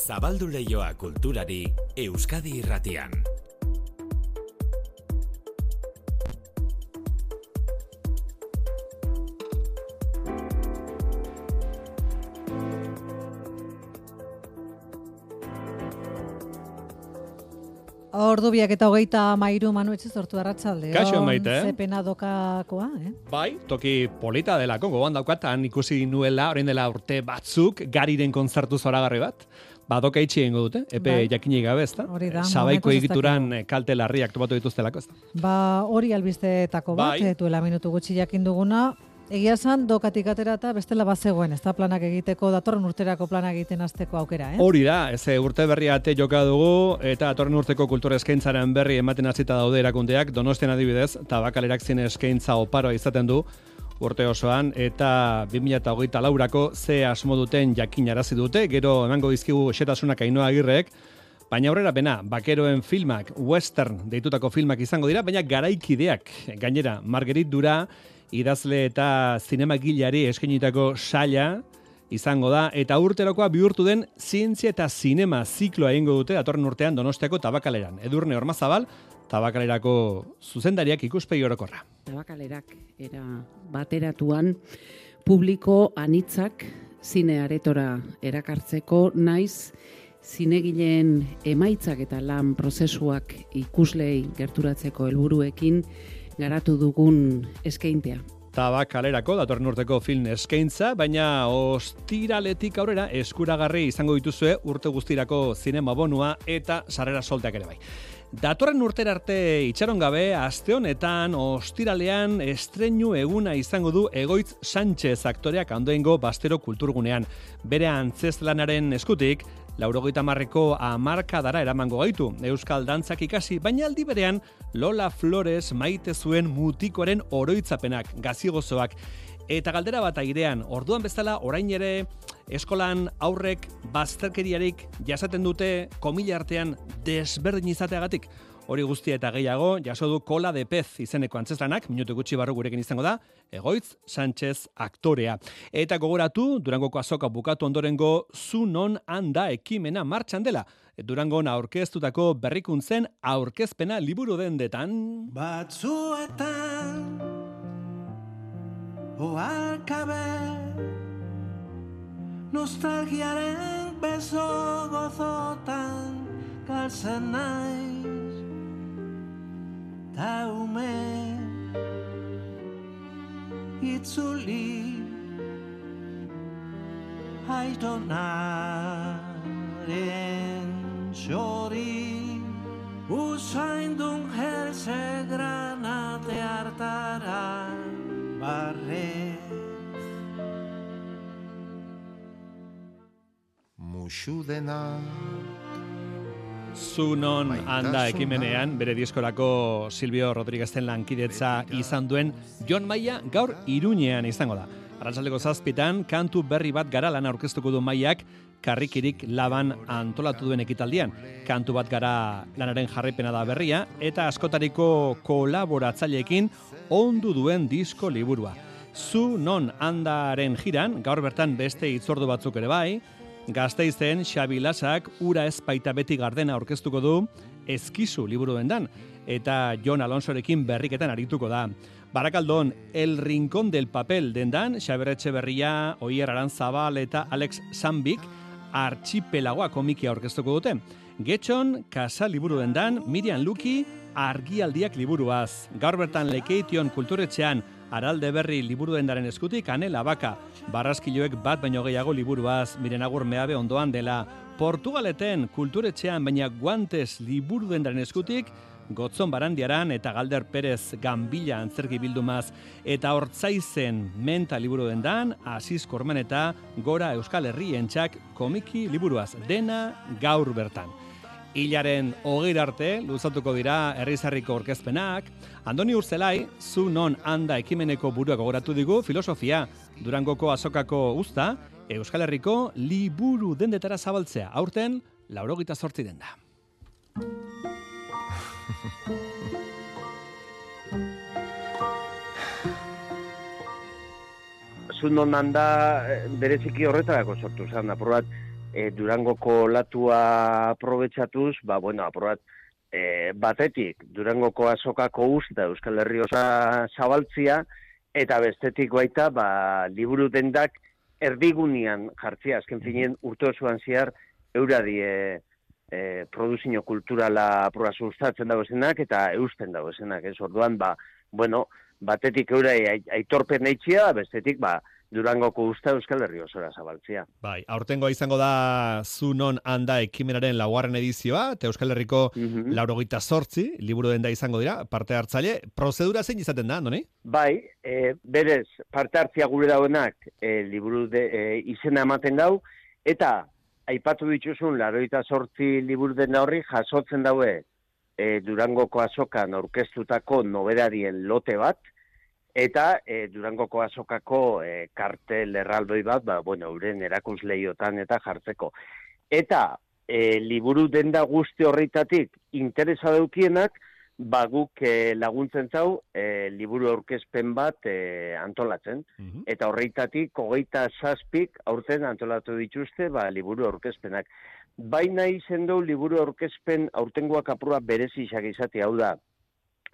Zabaldu leioa kulturari Euskadi irratian. Ordu biak eta hogeita mairu manu etxe sortu arratsalde. Kaixo, Maite. Zepena dokakoa, eh? Bai, toki polita delako, gogoan daukatan ikusi nuela, orain dela urte batzuk, gariren kontzertu zoragarri bat. Badoka itxi egingo dute, epe Bai. jakinei gabe, ezta? Hori da, Sabaiko egituran eh, kalte larriak topatu dituztelako, ezta? Ba, hori albisteetako bat, Bai. eh, duela minutu gutxi jakin duguna. Egia esan, dokatik atera eta bestela bazegoen, ez da planak egiteko, datorren urterako planak egiten hasteko aukera, eh? Hori da, ez eh, urte berri ate joka dugu, eta atorren urteko kultura eskaintzaren berri ematen hasita daude erakundeak, donostian adibidez, tabakalerak zine eskaintza oparoa izaten du, urte osoan, eta 2008 laurako ze asmo duten jakin arazi dute, gero emango dizkigu xetasunak ainoa agirrek, Baina aurrera bena, bakeroen filmak, western deitutako filmak izango dira, baina garaikideak, gainera, Marguerite Dura, idazle eta zinemagilari eskenitako saia, izango da, eta urterokoa bihurtu den zientzia eta zinema zikloa egingo dute datorren urtean donostiako tabakaleran. Edurne Ormazabal, tabakalerako zuzendariak ikuspegi orokorra. tabakalerak era bateratuan publiko anitzak zine aretora erakartzeko naiz zinegileen emaitzak eta lan prozesuak ikuslei gerturatzeko helburuekin garatu dugun eskaintea. Tabakalerako datorren urteko film eskaintza, baina ostiraletik aurrera eskuragarri izango dituzue urte guztirako zinema bonua eta sarrera solteak ere bai. Datorren urtera arte itxaron gabe, aste honetan ostiralean estreinu eguna izango du Egoitz Sánchez aktoreak andoengo Bastero Kulturgunean. Bere antzeslanaren eskutik, laurogeita marreko amarkadara eramango gaitu, Euskal Dantzak ikasi, baina aldi berean Lola Flores maite zuen mutikoaren oroitzapenak, gazigozoak, Eta galdera bat airean, orduan bezala orain ere eskolan aurrek bazterkeriarik jasaten dute komila artean desberdin izateagatik. Hori guztia eta gehiago, jaso du kola de pez izeneko antzeslanak, minutu gutxi barru gurekin izango da, Egoitz Sánchez aktorea. Eta gogoratu, Durangoko azoka bukatu ondorengo zu non handa ekimena martxan dela. Durangon aurkeztutako berrikuntzen aurkezpena liburu dendetan. Batzuetan Oarkabe Nostalgiaren beso gozotan Galtzen naiz. Ta ume Itzuli Aidonaren txori. Usaindun herze granate hartara barre Muxu dena Zunon handa ekimenean, bere diskorako Silvio Rodríguezen lankidetza izan duen Jon Maia gaur iruñean izango da. Arrantzaldeko zazpitan, kantu berri bat gara lan aurkeztuko du Maiak karrikirik laban antolatu duen ekitaldian. Kantu bat gara lanaren jarripena da berria, eta askotariko kolaboratzaileekin ondu duen disko liburua. Zu non handaren jiran, gaur bertan beste itzordu batzuk ere bai, Gazteizen Xabi Lasak ura ezpaita beti gardena aurkeztuko du eskizu liburu dendan eta Jon Alonsorekin berriketan arituko da. Barakaldon El Rincón del Papel dendan Xaberretxe Berria, Oier Aranzabal eta Alex Sambik archipelagoa komikia aurkeztuko dute. Getxon, Kasa liburu dendan, Miriam Luki, argialdiak liburuaz. Gaur bertan lekeition kulturetxean, Aralde berri liburu dendaren eskutik, anela baka, barraskiloek bat baino gehiago liburuaz, miren agur meabe ondoan dela. Portugaleten kulturetxean baina guantes liburu dendaren eskutik, Gotzon Barandiaran eta Galder Perez Gambila antzerki bildumaz eta hortzaizen menta liburu dendan, Aziz Kormen eta Gora Euskal Herrientzak komiki liburuaz, dena gaur bertan. Hilaren hogeir arte, luzatuko dira herrizarriko orkezpenak. Andoni Urzelai, zu non handa ekimeneko burua gogoratu digu, filosofia, Durangoko azokako usta, Euskal Herriko liburu dendetara zabaltzea. Aurten, laurogita sortzi denda. Zunon handa bereziki horretarako sortu zen, da, probat, e, Durangoko latua aprobetsatuz, ba, bueno, aprobat, e, batetik Durangoko azokako usta Euskal Herri osa zabaltzia, eta bestetik baita, ba, liburu dendak erdigunian jartzia, azken finien urte osoan zehar, euradi e, e, produzio kulturala proa sustatzen dago zenak, eta eusten dago zenak, ez orduan, ba, bueno, batetik eurai aitorpen eitxia, bestetik, ba, Durangoko usta Euskal Herri osora zabaltzia. Bai, aurtengo izango da zu non handa ekimenaren laugarren edizioa, eta Euskal Herriko mm -hmm. laurogita sortzi, liburu den da izango dira, parte hartzaile, prozedura zein izaten da, noni? Bai, e, berez, parte hartzia gure dauenak e, liburu de, e, izena ematen dau, eta aipatu dituzun laurogita sortzi liburu den da horri jasotzen daue e, Durangoko azokan aurkeztutako noberarien lote bat, Eta e, Durangoko azokako e, kartel erraldoi bat, ba, bueno, euren erakusleiotan eta jartzeko. Eta e, liburu denda guzti horretatik interesa daukienak, ba, guk e, laguntzen zau e, liburu aurkezpen bat e, antolatzen. Mhm. Eta horretatik, kogeita zazpik aurten antolatu dituzte, ba, liburu aurkezpenak. Baina izen du liburu aurkezpen aurtengoak apurua berezi izate hau da.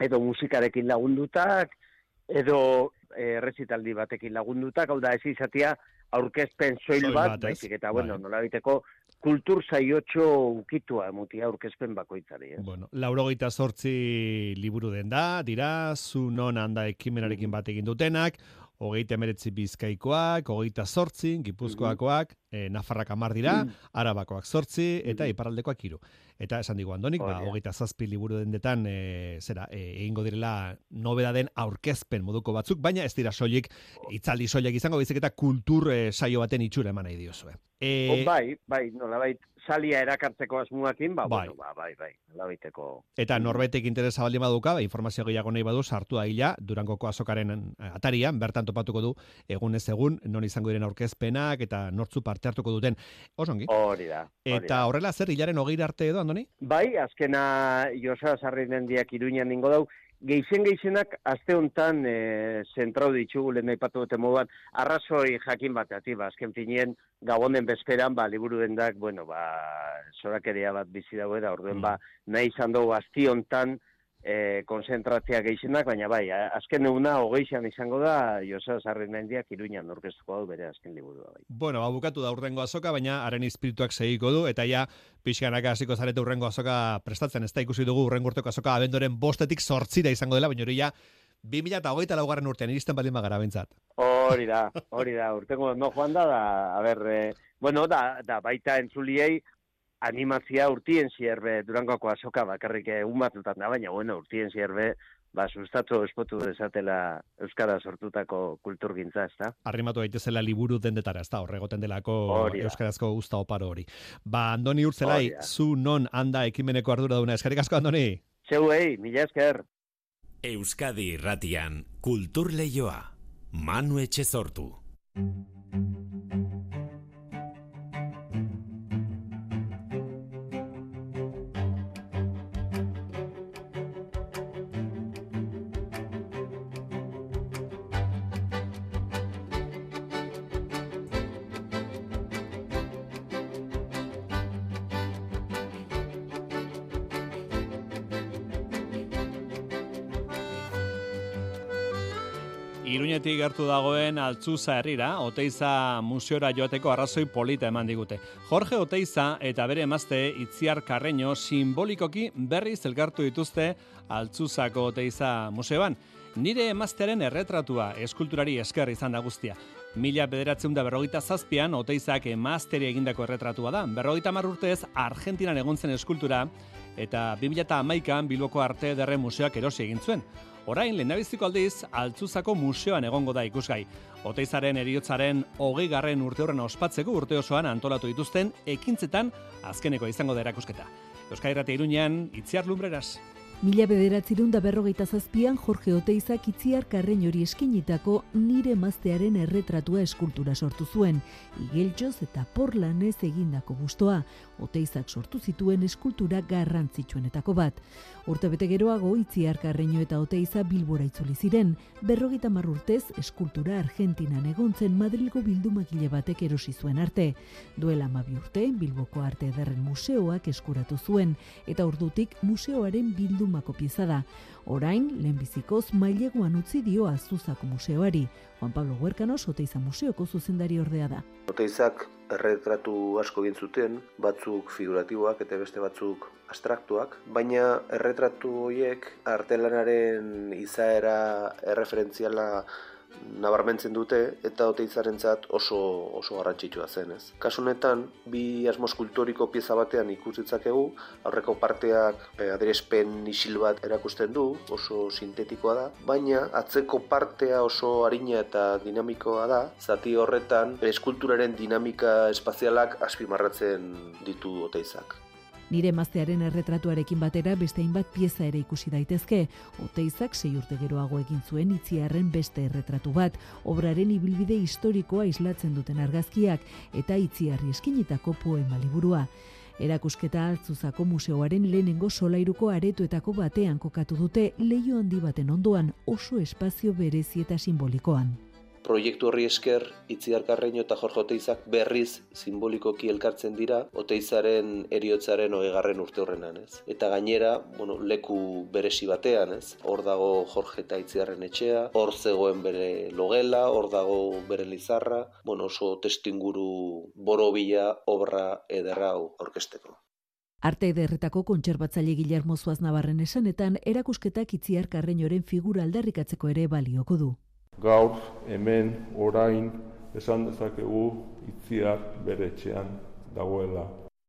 Edo musikarekin lagundutak, edo eh, errezitaldi batekin lagunduta, gau da ez izatea aurkezpen soil, bat, baizik eta, bueno, bai. nola biteko, kultur zaiotxo ukitua emutia aurkezpen bakoitzari. Ez? Bueno, laurogeita sortzi liburu den da, dira, zu non handa ekimenarekin bat egin dutenak, hogeita emeretzi bizkaikoak, hogeita sortzi, gipuzkoakoak, e, nafarrak amar dira, mm. arabakoak sortzi, eta iparaldekoak iru. Eta esan digu Andonik, ba, hogeita zazpi liburu dendetan, e, zera, e, egingo direla nobeda den aurkezpen moduko batzuk, baina ez dira soilik, itzaldi soilik izango, bizik eta kultur e, saio baten itxura eman nahi diozue. E, o, bai, bai, nola, bai, salia erakartzeko asmuakin, ba, bai. Bueno, ba, bai, bai, labiteko. Eta norbetek interesa baldin baduka, ba, informazio gehiago nahi badu, sartu da hila, durangoko azokaren eh, atarian, bertan topatuko du, egun ez egun, non izango diren aurkezpenak, eta nortzu parte hartuko duten. Osongi? Hori da. Eta horrela zer, hilaren hogeira arte edo, Andoni? Bai, azkena Josa Sarrinen diak iruñan ningo dau, Geizen geizenak azte honetan e, zentrau ditugu lehen aipatu dute moduan, arrazoi jakin bat, ati, ba, azken finien, gabonen bezperan, ba, liburu dendak, bueno, ba, zorakeria bat bizi dago da, orduen, ba, mm. nahi izan dugu azte honetan, e, konzentratzea geixenak, baina bai, azken eguna hogeixian izango da, Josa Zarri Mendiak iruñan orkestuko du bere azken liburu bai. Bueno, ba, bukatu da urrengo azoka, baina haren espirituak segiko du, eta ja, pixkanaka hasiko zarete urrengo azoka prestatzen, ez da ikusi dugu urrengo urteko azoka abendoren bostetik sortzira izango dela, baina hori ja, 2008 laugarren urtean iristen baldin bagara bentzat. Hori da, hori da, urtengo no joan da, da a ber, eh, bueno, da, da baita entzuliei, animazia urtien zierbe durangoko azoka bakarrik egun batutan da, baina bueno, urtien zierbe ba, sustatu espotu desatela Euskara sortutako kulturgintza, ez da? Arrimatu daitezela liburu dendetara, ez da, horregoten delako Euskarazko guzta oparo hori. Ba, Andoni Urtzelai, zu non handa ekimeneko ardura duna, eskarik asko, Andoni? Zeu, ei, mila esker. Euskadi irratian, kultur lehioa, manu etxe sortu. Iruñetik gertu dagoen altzuza herrira, Oteiza museora joateko arrazoi polita eman digute. Jorge Oteiza eta bere emazte Itziar Karreño simbolikoki berri zelgartu dituzte altzuzako Oteiza museoan. Nire emaztearen erretratua eskulturari esker izan da guztia. Mila bederatzen da berrogeita zazpian, Oteizak emazteri egindako erretratua da. Berrogeita marrurtez, Argentinan egontzen eskultura, eta 2008an Bilboko Arte Derre Museoak erosi egin zuen. Orain, lehenabiziko aldiz, altzuzako museoan egongo da ikusgai. Oteizaren eriotzaren hogei garren urte horren ospatzeko urte osoan antolatu dituzten ekintzetan azkeneko izango da erakusketa. Euskal Irrate Iruñean, itziar lumbreraz. Mila bederatzirun da berrogeita zazpian Jorge Oteizak itziar karrein hori eskinitako nire maztearen erretratua eskultura sortu zuen, igeltxoz eta porlanez egindako bustoa, Oteizak sortu zituen eskultura garrantzitsuenetako bat. Urte bete geroago itziar karreino eta Oteiza bilbora itzuli ziren, berrogeita marrurtez eskultura Argentinan egontzen Madrilgo bildumakile batek erosi zuen arte. Duela mabi urte, Bilboko Arte Ederren Museoak eskuratu zuen, eta ordutik museoaren bildumako pieza da. Orain, lehenbizikoz maileguan utzi dio Azuzako museoari. Juan Pablo Huerkanos, Oteiza Museoko zuzendari ordea da. Oteizak erretratu asko egin zuten, batzuk figuratiboak eta beste batzuk abstraktuak, baina erretratu horiek artelanaren izaera erreferentziala nabarmentzen dute eta oteitzarentzat oso oso garrantzitsua zen, ez. Kasu honetan, bi asmo eskultoriko pieza batean ikusi ditzakegu, aurreko parteak e, adierazpen isil bat erakusten du, oso sintetikoa da, baina atzeko partea oso arina eta dinamikoa da, zati horretan eskulturaren dinamika espazialak azpimarratzen ditu oteitzak. Nire maztearen erretratuarekin batera beste hainbat pieza ere ikusi daitezke. Oteizak sei urte geroago egin zuen itziarren beste erretratu bat, obraren ibilbide historikoa islatzen duten argazkiak eta itziarri eskinitako poema liburua. Erakusketa altzuzako museoaren lehenengo solairuko aretoetako batean kokatu dute leio handi baten ondoan oso espazio berezi eta simbolikoan proiektu horri esker Itziar Karreño eta Jorge Oteizak berriz simbolikoki elkartzen dira Oteizaren eriotzaren hogegarren urte horrenan, ez? Eta gainera, bueno, leku beresi batean, ez? Hor dago Jorge eta Itziarren etxea, hor zegoen bere logela, hor dago bere lizarra, bueno, oso testinguru borobila obra ederrau orkesteko. Arte ederretako kontserbatzaile Guillermo Zuaz Navarren esanetan, erakusketak Itziar Karreñoren figura aldarrikatzeko ere balioko du gaur, hemen, orain, esan dezakegu itziar bere etxean dagoela.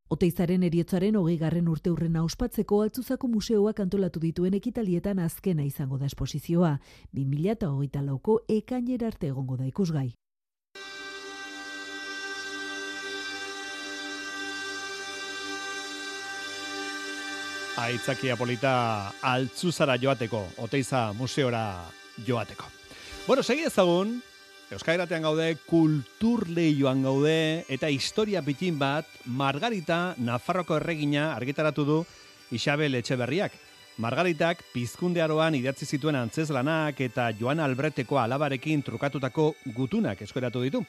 Oteizaren eriotzaren hogei garren urte urrena ospatzeko altzuzako museoak antolatu dituen ekitalietan azkena izango da esposizioa. 2000 eta hogeita lauko ekainera arte egongo da ikusgai. Aitzakia polita altzuzara joateko, Oteiza museora joateko. Bueno, segi ezagun, Euskaratean gaude, kultur lehioan gaude, eta historia bitin bat, Margarita Nafarroko erregina argitaratu du Isabel Etxeberriak. Margaritak pizkundearoan idatzi zituen antzeslanak eta Joan Albreteko alabarekin trukatutako gutunak eskoratu ditu.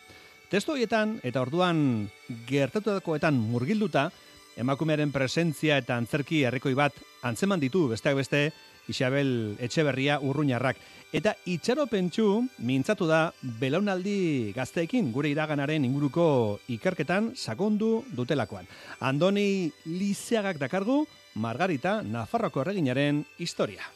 Testo horietan eta orduan gertatutakoetan murgilduta, emakumearen presentzia eta antzerki herrikoi bat antzeman ditu besteak beste Isabel Etxeberria urruñarrak. Eta itxaropentsu mintzatu da belaunaldi gazteekin gure iraganaren inguruko ikerketan sakondu dutelakoan. Andoni Lizeagak dakargu Margarita Nafarroko erreginaren historia.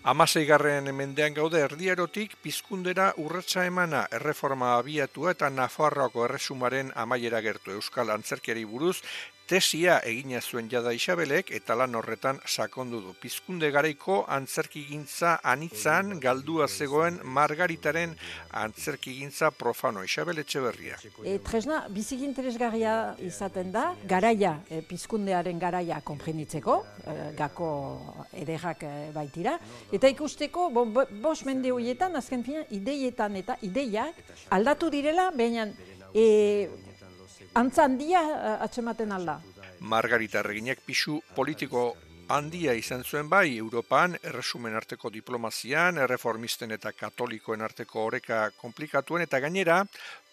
Amaseigarren mendean gaude erdierotik pizkundera urratsa emana erreforma abiatua eta Nafarroako erresumaren amaiera gertu Euskal Antzerkiari buruz tesia egina zuen jada Isabelek eta lan horretan sakondu du. Pizkunde garaiko antzerkigintza anitzan galdua zegoen Margaritaren antzerkigintza profano Isabel Etxeberria. E, tresna, bizik interesgarria izaten da, garaia, e, pizkundearen garaia konprenitzeko, e, gako ederrak e, baitira, eta ikusteko, bo, bo, bos mende horietan, azken fina, ideietan eta ideiak aldatu direla, baina e, antza handia uh, atsematen alda. Margarita Reginek pisu politiko handia izan zuen bai Europan erresumen arteko diplomazian, erreformisten eta katolikoen arteko oreka komplikatuen eta gainera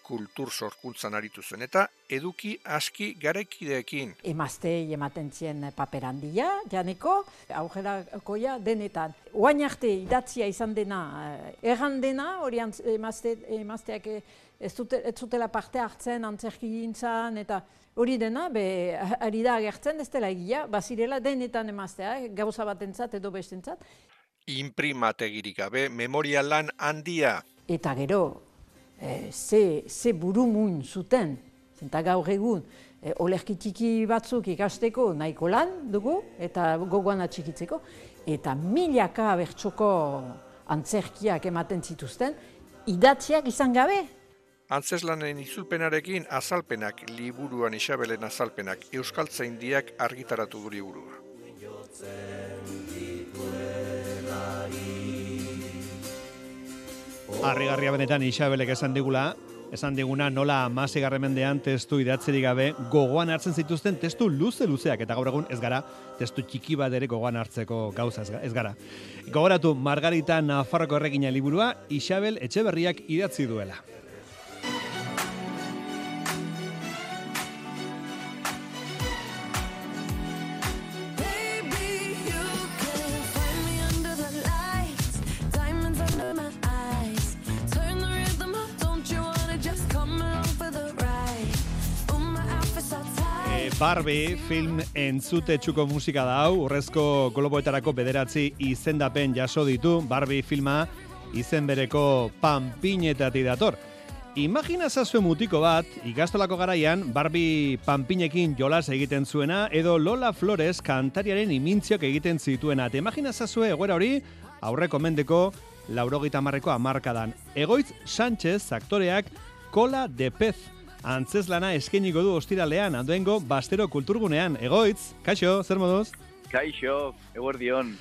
kultur sorkuntzan aritu zen eta eduki aski garekideekin. Emazte ematen zien paper handia, janeko, aurrera koia denetan. Oain arte idatzia izan dena, eh, erran dena, hori emazte, emazteak ez, dute, ez zutela parte hartzen antzerki gintzan, eta hori dena, be, ari da agertzen, ez dela egia, bazirela denetan emaztea, eh, gauza batentzat edo bestentzat. Imprimategirik gabe, memorialan handia. Eta gero, e, ze, ze burumun zuten, zenta gaur egun, e, olerki txiki batzuk ikasteko nahiko lan dugu, eta gogoan atxikitzeko, eta milaka bertxoko antzerkiak ematen zituzten, idatziak izan gabe, Antzeslanen izulpenarekin azalpenak liburuan Isabelen azalpenak Euskaltzaindiak argitaratu duri burua. Harrigarria benetan Isabelek esan digula, esan diguna nola amasigarren mendean testu idatzerik gabe gogoan hartzen zituzten testu luze luzeak eta gaur egun ez gara testu txiki bat ere gogoan hartzeko gauza ez ga- ez gara. Gogoratu Margarita Nafarroko erregina liburua Isabel Etxeberriak idatzi duela. Barbie film entzutetsuko musika da hau, urrezko globoetarako bederatzi izendapen jaso ditu, Barbie filma izen bereko panpinetatik dator. Imagina zazue mutiko bat, ikastolako garaian, Barbie panpinekin jolas egiten zuena, edo Lola Flores kantariaren imintziok egiten zituena. Te imagina zazue egoera hori, aurreko mendeko, laurogita marreko amarkadan. Egoitz Sánchez aktoreak kola de pez antzeslana eskeniko du ostiralean, handoengo Bastero Kulturgunean. Egoitz, kaixo, zer moduz? Kaixo, eguerdion.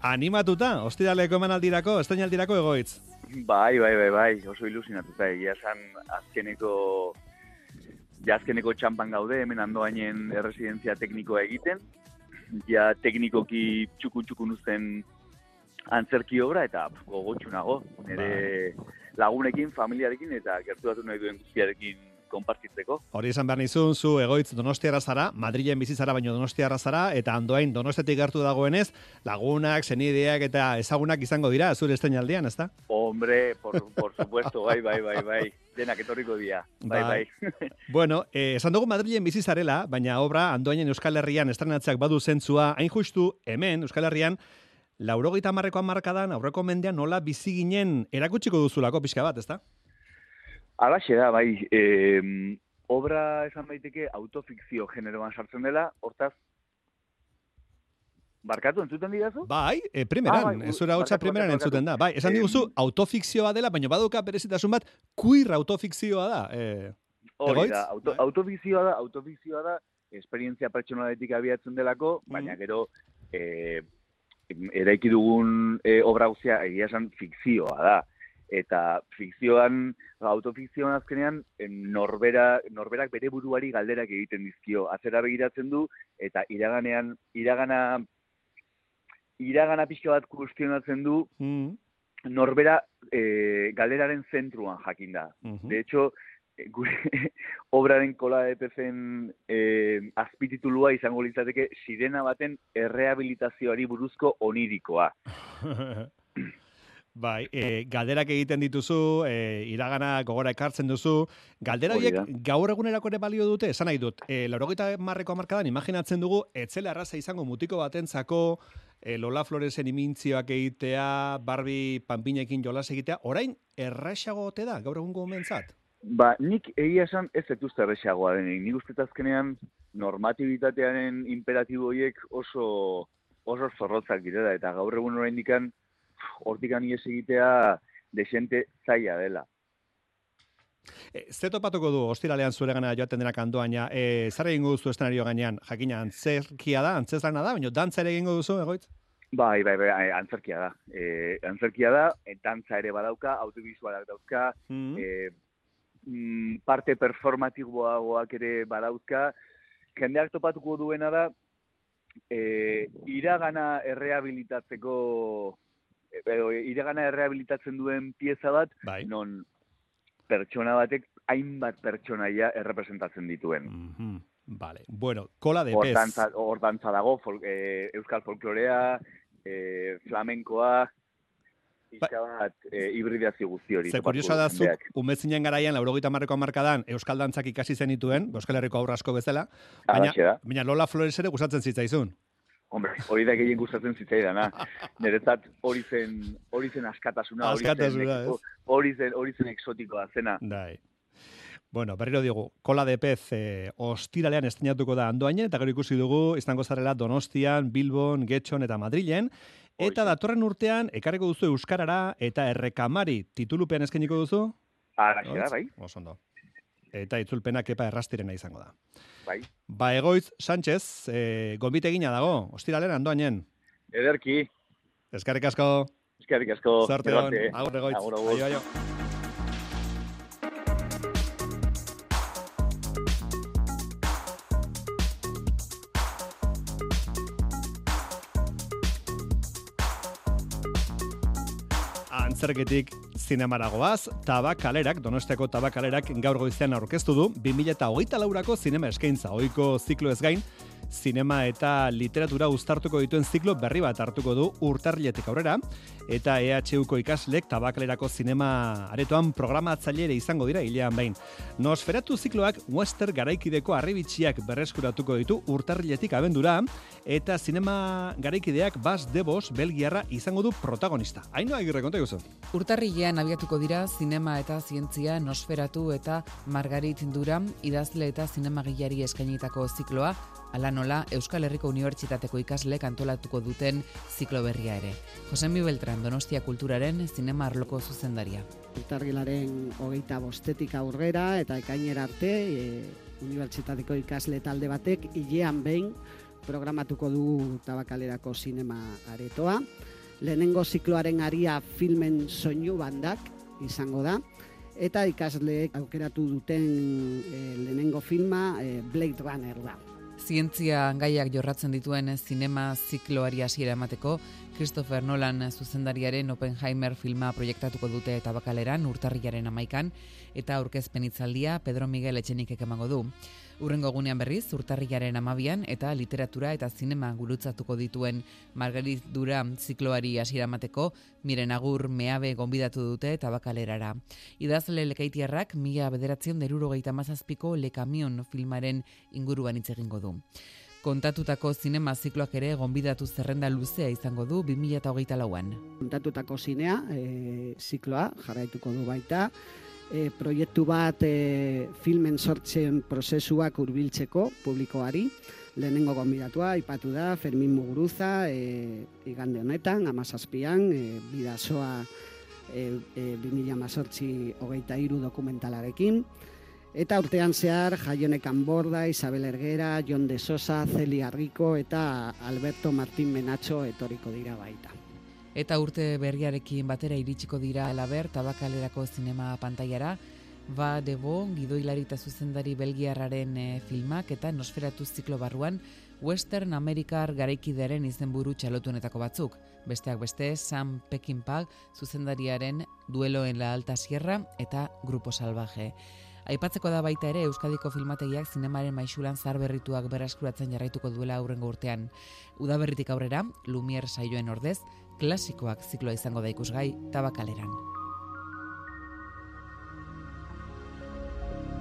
Animatuta, ostiraleko emanaldirako, estrainaldirako egoitz. Bai, bai, bai, bai, oso ilusionatuta egia esan azkeneko ja azkeneko txampan gaude hemen andoainen erresidentzia teknikoa egiten. Ja teknikoki txukun txukun uzten antzerki obra eta pf, gogotsu nago. Nire lagunekin, familiarekin eta gerturatu nahi duen guztiarekin konpartitzeko. Hori esan behar nizun, zu egoitz donostiarra zara, Madrilen bizi zara baino donostiarra zara, eta andoain donostetik gertu dagoenez, lagunak, senideak eta ezagunak izango dira, zure estrainaldian, ezta? Hombre, por, por supuesto, bai, bai, bai, bai. Denak etorriko dira. Bai, Bai. bai. Bueno, eh, esan dugu Madrilen bizi zarela, baina obra andoainen Euskal Herrian estrenatzeak badu zentzua, hain justu hemen Euskal Herrian, laurogeita marreko amarkadan, aurreko mendean nola bizi ginen erakutsiko duzulako pixka bat, ezta? Alaxe da, bai, e, obra esan daiteke autofikzio generoan sartzen dela, hortaz, barkatu entzuten didazu? Bai, e, primeran, Ah, bai, zura hotza primeran barkatu, entzuten da. Bai, esan diguzu autofikzioa dela, baina baduka berezitasun bat, queer autofikzioa da. Eh, Hori da, auto, autofikzioa da, autofikzioa da, esperientzia pertsonaletik abiatzen delako, baina gero, e, eraiki dugun e, obra guztia, egia esan, fikzioa da. Eta fikzioan, autofikzioan azkenean, em, norbera, norberak bere buruari galderak egiten dizkio. Atzera begiratzen du, eta iraganean, iragana, iragana pixka bat kuestionatzen du, Mm. norbera e, galderaren zentruan jakin da. Mhm. De hecho, e, gure obraren kola de pezen e, azpititulua izango litzateke sirena baten errehabilitazioari buruzko onirikoa. Bai, e, galderak egiten dituzu, e, iragana gogora ekartzen duzu. Galdera Hori horiek gaur egunerako ere balio dute, esan nahi dut. E, laurogeita marreko amarkadan imaginatzen dugu, etzela erraza izango mutiko batentzako e, Lola Floresen imintzioak egitea, Barbie panpinekin jolas egitea, orain erraxago ote da, gaur egungo momentzat? Ba, nik egia esan ez etuzte erresagoa denik. Nik uste azkenean normatibitatearen imperatibo horiek oso oso zorrotzak direla eta gaur egun oraindikan hortikan ies egitea desente zaila dela. E, ze topatuko du, ostiralean zure gana joaten denak andoaina, e, zer egingo duzu eszenario gainean, jakina antzerkia da, antzezlana da, baina dantza ere egingo duzu, egoitz? Bai, bai, bai, antzerkia da. E, antzerkia da, e, dantza ere badauka, audiovisualak dauzka, Mhm. e, mm, parte performatiboagoak ere badauzka. Jendeak topatuko duena da, e, iragana errehabilitatzeko, edo, iragana errehabilitatzen duen pieza bat, bai. non pertsona batek hainbat pertsonaia errepresentatzen dituen. Mhm. Vale. Bueno, kola de pez. hor dantza dago, fol, e, euskal folklorea, e, flamenkoa, pixka bat, e, hibridazio guzti hori. Ze topatuko kuriosa da jendeak. umezinen garaian, laurogeita marreko amarkadan, Euskal Dantzak ikasi zenituen, Euskal Herriko aurra asko bezala, baina, baina Lola Flores ere gustatzen zitzaizun. Hombre, hori da gehien gustatzen zitzaidana. Niretzat hori zen, hori zen askatasuna, hori zen, Askatasuna, ez? hori zen, hori zen exotikoa zena. Dai. Bueno, berriro digu, kola de pez eh, ostiralean estrenatuko da andoainen, eta gero ikusi dugu, izango zarela Donostian, Bilbon, Getxon eta Madrilen, eta datorren urtean, ekarriko duzu Euskarara eta Errekamari titulupean eskeniko duzu? Oitz? bai. Oso ondo. Eta itzulpenak epa errastirena izango da. Bai. Ba, egoitz, Sánchez, eh, gombite egina dago, ostiralean andoainen. Ederki. Eskarrik asko. Eskerrik asko. Gero hon, agur egoitz. Agur, agur. Aio, aio. Antzerketik zinemaragoaz, tabakalerak, donostiako tabakalerak gaur goizean aurkeztu du, 2008 laurako zinema eskaintza, oiko ziklo ez gain, zinema eta literatura uztartuko dituen ziklo berri bat hartuko du urtarriletik aurrera, eta EHUko ikaslek tabakalerako zinema aretoan programatzaile izango dira hilean behin. Nosferatu zikloak western garaikideko arribitxiak berreskuratuko ditu urtarriletik abendura, eta zinema garaikideak Bas Debos Belgiarra izango du protagonista. Haino agirre konta guzu. Urtarrilean abiatuko dira zinema eta zientzia Nosferatu eta Margarit Duran idazle eta zinemagilari eskainitako zikloa, ala nola Euskal Herriko Unibertsitateko ikaslek antolatuko duten ziklo berria ere. Josemi Beltran Donostia Kulturaren zinema arloko zuzendaria. Urtarrilaren hogeita bostetik aurrera eta ekainera arte e, unibertsitateko ikasle talde batek hilean behin programatuko du tabakalerako zinema aretoa. Lehenengo zikloaren aria filmen soinu bandak izango da. Eta ikasleek aukeratu duten e, lehenengo filma e, Blade Runner da. Zientzia gaiak jorratzen dituen zinema zikloari hasiera emateko, Christopher Nolan zuzendariaren Oppenheimer filma proiektatuko dute tabakaleran urtarrilaren amaikan, eta aurkezpen hitzaldia Pedro Miguel Etxenikek emango du. Urrengo gunean berriz, urtarrilaren amabian eta literatura eta zinema gurutzatuko dituen Margarit Dura zikloari hasiera emateko, miren agur meabe gonbidatu dute tabakalerara. Idazle lekaitiarrak mila bederatzen derurogeita mazazpiko Le Camion filmaren inguruan hitz du. Kontatutako zinema zikloak ere gonbidatu zerrenda luzea izango du 2008 lauan. Kontatutako zinea, e, zikloa, jarraituko du baita, e, proiektu bat e, filmen sortzen prozesuak hurbiltzeko publikoari, lehenengo gonbidatua, ipatu da, Fermin Muguruza, e, igande honetan, amazazpian, e, bidazoa e, e, 2018 hogeita iru dokumentalarekin, Eta urtean zehar Jaionek Anborda, Isabel Ergera, Jon de Sosa, Celia Rico eta Alberto Martín Menatxo etoriko dira baita. Eta urte berriarekin batera iritsiko dira alaber tabakalerako zinema pantailara, ba debo gidoilari eta zuzendari belgiarraren e, filmak eta nosferatu ziklo barruan Western Amerikar garaikidearen izenburu txalotunetako batzuk. Besteak beste, Sam Peckinpah zuzendariaren Duelo en la Alta Sierra eta Grupo Salvaje. Aipatzeko da baita ere Euskadiko filmategiak zinemaren maixulan zarberrituak berreskuratzen jarraituko duela aurrengo urtean. Udaberritik aurrera, Lumier saioen ordez, klasikoak zikloa izango da ikusgai tabakaleran.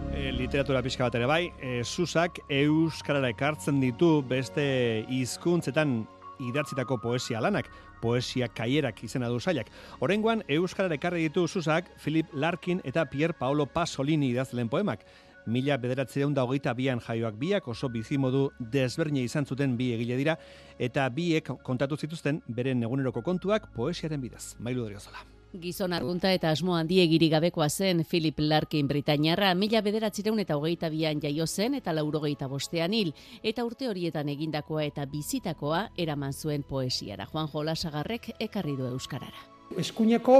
E, literatura pixka bat ere bai, e, Susak euskarara ekartzen ditu beste hizkuntzetan idatzitako poesia lanak, poesia kaierak izena du sailak. Oraingoan euskarara ekarri ditu Susak, Philip Larkin eta Pier Paolo Pasolini idazleen poemak. Mila bederatzeun da hogeita bian jaioak biak oso bizimodu desberdina izan zuten bi egile dira, eta biek kontatu zituzten beren eguneroko kontuak poesiaren bidez. Mailu Doriozola. Gizon argunta eta asmo handiegiri gabekoa zen Philip Larkin Britainiarra mila bederatzireun eta hogeita bian jaio zen eta laurogeita bostean hil, eta urte horietan egindakoa eta bizitakoa eraman zuen poesiara. Juan Jolasagarrek ekarri du Euskarara. Eskuineko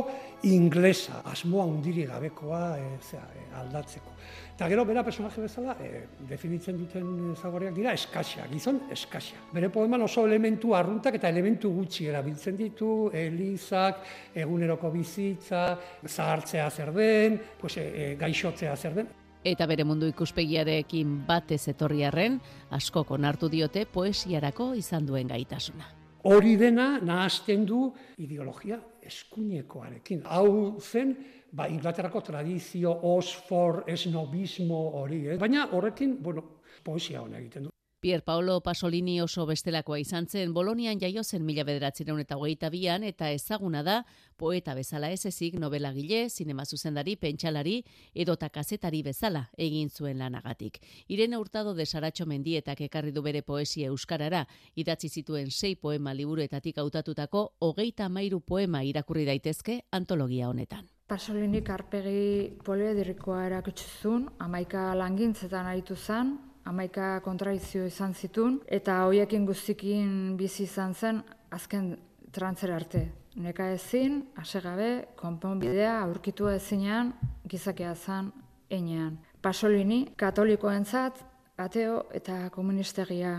inglesa, asmoa undiri gabekoa e, zera, e, aldatzeko. Eta gero, bera personaje bezala, e, definitzen duten zagoreak dira eskaxa, gizon eskaxa. Bere poeman oso elementu arruntak eta elementu gutxi erabiltzen ditu, elizak, eguneroko bizitza, zahartzea zer den, pues, e, gaixotzea zer den. Eta bere mundu ikuspegiarekin batez etorriarren, askok onartu diote poesiarako izan duen gaitasuna. Hori dena nahazten du ideologia eskuinekoarekin. Hau zen, ba, Inglaterrako tradizio, Oxford, esnobismo hori, eh? baina horrekin, bueno, poesia hona egiten du. Pier Paolo Pasolini oso bestelakoa izan zen, Bolonian jaio zen mila bederatzireun eta hogeita bian, eta ezaguna da, poeta bezala ez ezik, novelagile, sinema zuzendari, pentsalari, edota kazetari bezala egin zuen lanagatik. Irene Hurtado de Saratxo Mendietak ekarri du bere poesia euskarara, idatzi zituen sei poema liburuetatik hautatutako hogeita mairu poema irakurri daitezke antologia honetan. Pasolinik arpegi poliedrikoa erakutsuzun, amaika langintzetan aritu zen, amaika kontradizio izan zitun, eta hoiekin guztikin bizi izan zen, azken trantzera arte. Neka ezin, asegabe, konponbidea aurkitu ezinean, gizakia zan, enean. Pasolini, katolikoentzat, ateo eta komunistegia.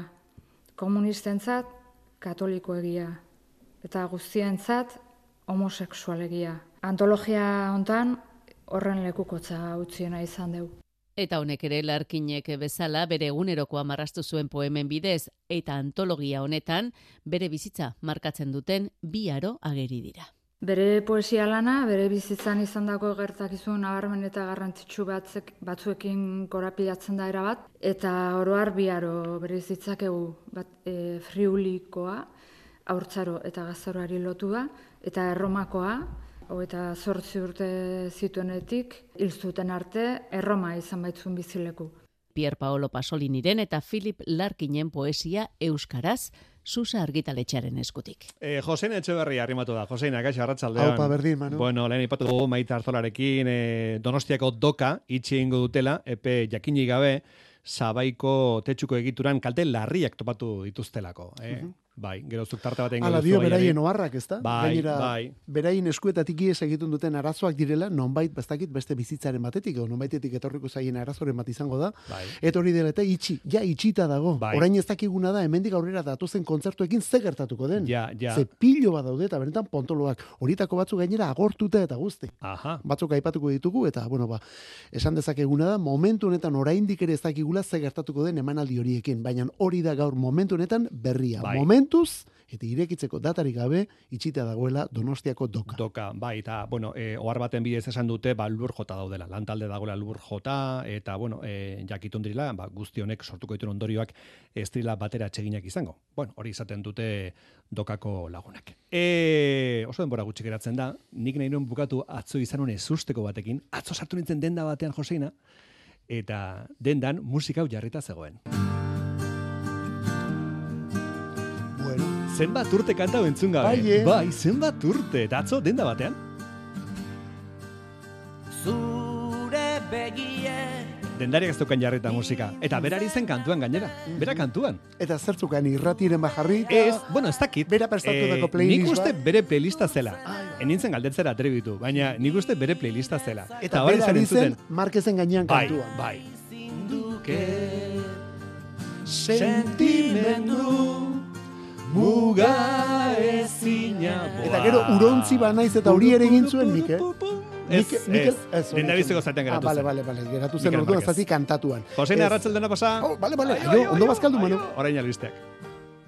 Komunistentzat, katolikoegia. Eta guztientzat, homoseksualegia. Antologia hontan, horren lekukotza utziena izan deu. Eta honek ere larkinek bezala bere egunerokoa marrastu zuen poemen bidez eta antologia honetan bere bizitza markatzen duten bi aro ageri dira. Bere poesia lana, bere bizitzan izandako gertakizun nabarmen eta garrantzitsu batzek, batzuekin korapilatzen da erabat, eta oroar biaro bere bizitzakegu bat, e, friulikoa, haurtzaro eta gaztaroari lotua, eta erromakoa, eta zortzi urte zituenetik, hil zuten arte, erroma izan baitzun bizileku. Pier Paolo Pasoliniren eta Philip Larkinen poesia euskaraz Susa argitaletxearen eskutik. Eh, Josein Etxeberri arrimatu da. Josein, akaixo, arratsaldean. Aupa, berdin, Manu. Bueno, lehen ipatu dugu Maite Arzolarekin eh, Donostiako doka itxi egingo dutela, epe jakinik gabe, Sabaiko tetsuko egituran kalte larriak topatu dituztelako. Eh? Mhm. Bai, gero zuk tarte baten Ala dio beraien oharrak, ezta? Bai, Gainera, bai. beraien eskuetatik ies egiten duten arazoak direla, nonbait, bestakit, beste bizitzaren batetik, edo nonbaitetik etorriko zaien arazoren bat izango da. Bai. Eta dela eta itxi, ja itxita dago. Bai. Orain ez dakiguna da, hemendik aurrera datozen kontzertuekin ze gertatuko den. Ja, ja. Ze pilo bat daude eta benetan pontoloak. Horietako batzuk gainera agortuta eta guzti. Aha. Batzuk aipatuko ditugu eta, bueno, ba, esan dezakeguna da, momentu honetan oraindik ere ez dakigula ze gertatuko den emanaldi horiekin. Baina hori da gaur momentu honetan berria. Bai. Momentuz, eta irekitzeko datarik gabe, itxita dagoela Donostiako doka. Doka, bai, eta, bueno, e, ohar baten bidez esan dute, ba, lur jota daudela. Lantalde dagoela lur jota, eta, bueno, e, jakitun direla, ba, guzti honek sortuko dituen ondorioak ez direla batera atseginak izango. Bueno, hori izaten dute dokako lagunak. E, oso denbora gutxi geratzen da, nik nahi nuen bukatu atzo izan hone zusteko batekin, atzo sartu nintzen denda batean Joseina, eta dendan musika hau jarrita zegoen. Zenbat urte kanta entzun gabe. Bai, eh? bai, zenbat urte. Eta atzo denda batean. Zure begie Dendariak ez dukan jarrita musika. Eta berari zen kantuan gainera. Bera kantuan. Eta zertzukan irratiren bajarri. Ez, bueno, ez dakit. Bera prestatutako Eh, playlist Nik uste bat. bere playlista zela. Enintzen galdetzera atrebitu, baina nik uste bere playlista zela. Eta hori bera zen entzuten. Markezen gainean Bai, kantua. bai. duke sentimendu muga ezina Eta gero urontzi banaiz eta hori ere egin zuen nik, eh? Ez, Nik- ez, ez, zuen. zaten geratu ah, zen. Bale, bale, bale, geratu zen orduan zati kantatuan. Josein Ez- arratzaldena pasa. Oh, bale, bale, ondo bazkaldu, Manu. Orain albisteak.